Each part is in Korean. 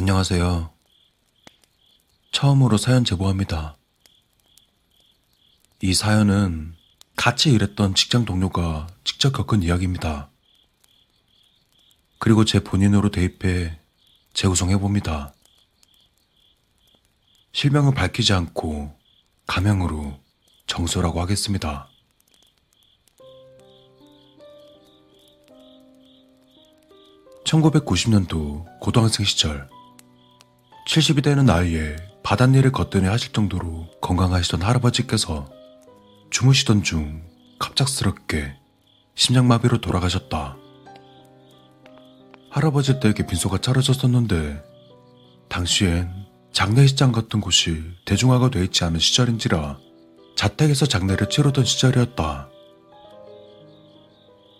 안녕하세요. 처음으로 사연 제보합니다. 이 사연은 같이 일했던 직장 동료가 직접 겪은 이야기입니다. 그리고 제 본인으로 대입해 재구성해봅니다. 실명을 밝히지 않고 가명으로 정수라고 하겠습니다. (1990년도) 고등학생 시절 70이 되는 나이에 바닷일을 거뜬히 하실 정도로 건강하시던 할아버지께서 주무시던 중 갑작스럽게 심장마비로 돌아가셨다. 할아버지 댁에 빈소가 차려졌었는데 당시엔 장례식장 같은 곳이 대중화가 돼 있지 않은 시절인지라 자택에서 장례를 치르던 시절이었다.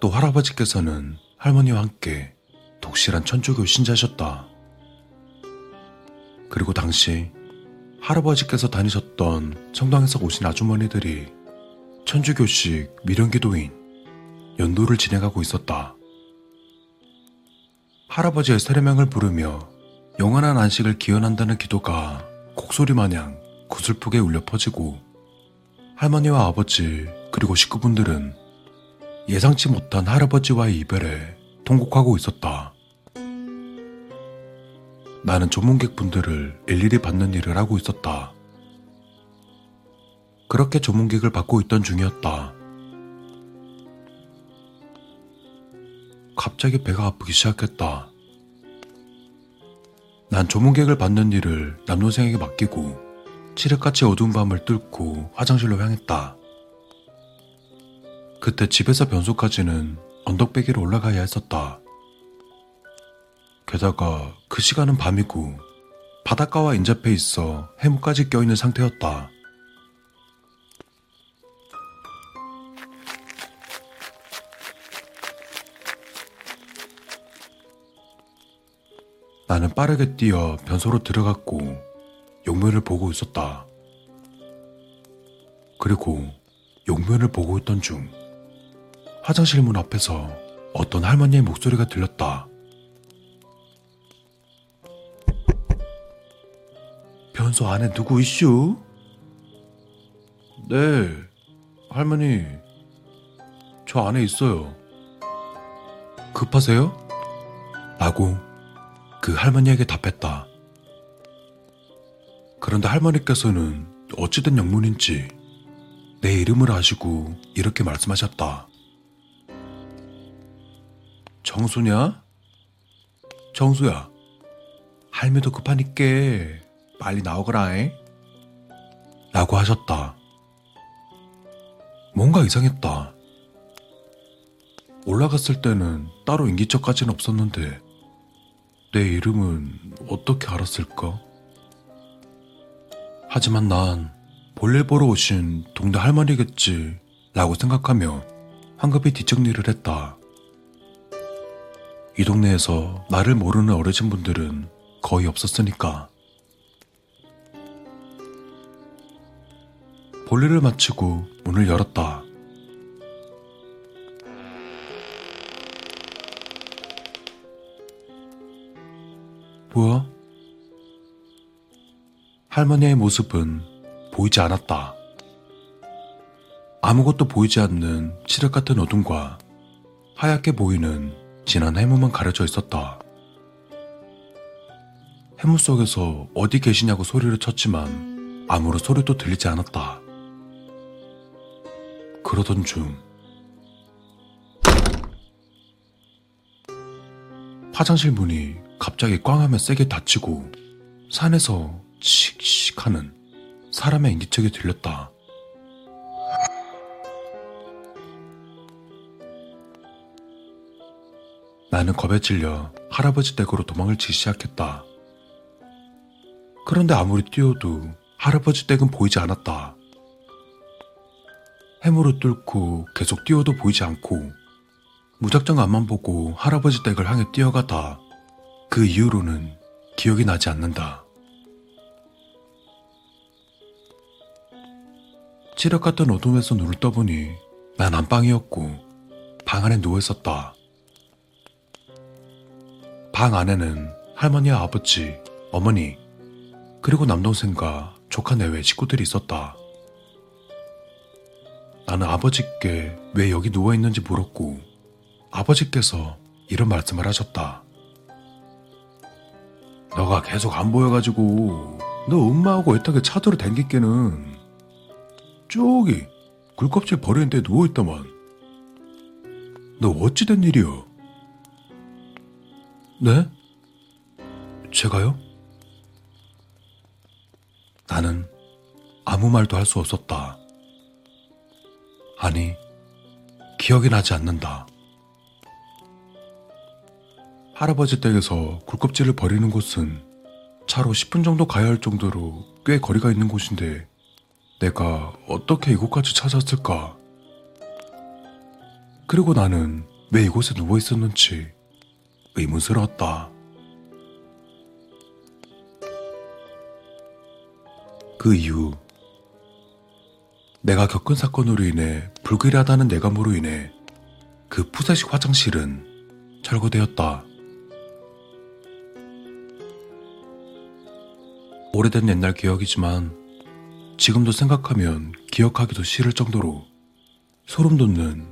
또 할아버지께서는 할머니와 함께 독실한 천주교 신자셨다. 그리고 당시 할아버지께서 다니셨던 성당에서 오신 아주머니들이 천주교식 미련기도인 연도를 진행하고 있었다. 할아버지의 세례명을 부르며 영원한 안식을 기원한다는 기도가 곡소리 마냥 구슬프게 울려 퍼지고 할머니와 아버지 그리고 식구분들은 예상치 못한 할아버지와의 이별에 통곡하고 있었다. 나는 조문객분들을 일일이 받는 일을 하고 있었다. 그렇게 조문객을 받고 있던 중이었다. 갑자기 배가 아프기 시작했다. 난 조문객을 받는 일을 남동생에게 맡기고 칠흑같이 어두운 밤을 뚫고 화장실로 향했다. 그때 집에서 변소까지는 언덕배기로 올라가야 했었다. 게다가 그 시간은 밤이고 바닷가와 인접해 있어 해무까지 껴있는 상태였다. 나는 빠르게 뛰어 변소로 들어갔고 용면을 보고 있었다. 그리고 용면을 보고 있던 중 화장실 문 앞에서 어떤 할머니의 목소리가 들렸다. 변소 안에 누구 있슈? 네, 할머니. 저 안에 있어요. 급하세요? 라고 그 할머니에게 답했다. 그런데 할머니께서는 어찌된 영문인지 내 이름을 아시고 이렇게 말씀하셨다. 정수냐? 정수야, 할매도 급하니께 빨리 나오거라잉. 라고 하셨다. 뭔가 이상했다. 올라갔을 때는 따로 인기척까지는 없었는데 내 이름은 어떻게 알았을까? 하지만 난 볼일 보러 오신 동네 할머니겠지 라고 생각하며 황급히 뒷정리를 했다. 이 동네에서 나를 모르는 어르신분들은 거의 없었으니까. 볼일을 마치고 문을 열었다. 뭐야? 할머니의 모습은 보이지 않았다. 아무것도 보이지 않는 칠흑 같은 어둠과 하얗게 보이는 진한 해무만 가려져 있었다. 해무 속에서 어디 계시냐고 소리를 쳤지만 아무런 소리도 들리지 않았다. 그러던 중 화장실 문이 갑자기 꽝 하며 세게 닫히고 산에서 칙칙 하는 사람의 인기척이 들렸다. 나는 겁에 질려 할아버지 댁으로 도망을 치기 시작했다. 그런데 아무리 뛰어도 할아버지 댁은 보이지 않았다. 해무를 뚫고 계속 뛰어도 보이지 않고 무작정 앞만 보고 할아버지 댁을 향해 뛰어가다 그 이후로는 기억이 나지 않는다. 칠흑 같은 어둠에서 눈을 떠보니 난 안방이었고 방 안에 누워 있었다. 방 안에는 할머니와 아버지 어머니, 그리고 남동생과 조카 내외 식구들이 있었다. 나는 아버지께 왜 여기 누워 있는지 물었고, 아버지께서 이런 말씀을 하셨다. 너가 계속 안 보여가지고, 너 엄마하고 애타게 차도로 댕기께는, 저기, 굴껍질 버리는 데 누워있다만. 너 어찌된 일이여? 네? 제가요? 나는 아무 말도 할 수 없었다. 아니, 기억이 나지 않는다. 할아버지 댁에서 굴껍질을 버리는 곳은 차로 10분 정도 가야 할 정도로 꽤 거리가 있는 곳인데 내가 어떻게 이곳까지 찾았을까? 그리고 나는 왜 이곳에 누워 있었는지 의문스러웠다. 그 이후 내가 겪은 사건으로 인해 불길하다는 내감으로 인해 그 푸세식 화장실은 철거되었다. 오래된 옛날 기억이지만 지금도 생각하면 기억하기도 싫을 정도로 소름 돋는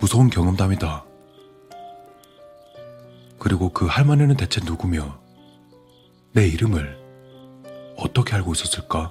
무서운 경험담이다. 그리고 그 할머니는 대체 누구며 내 이름을 어떻게 알고 있었을까?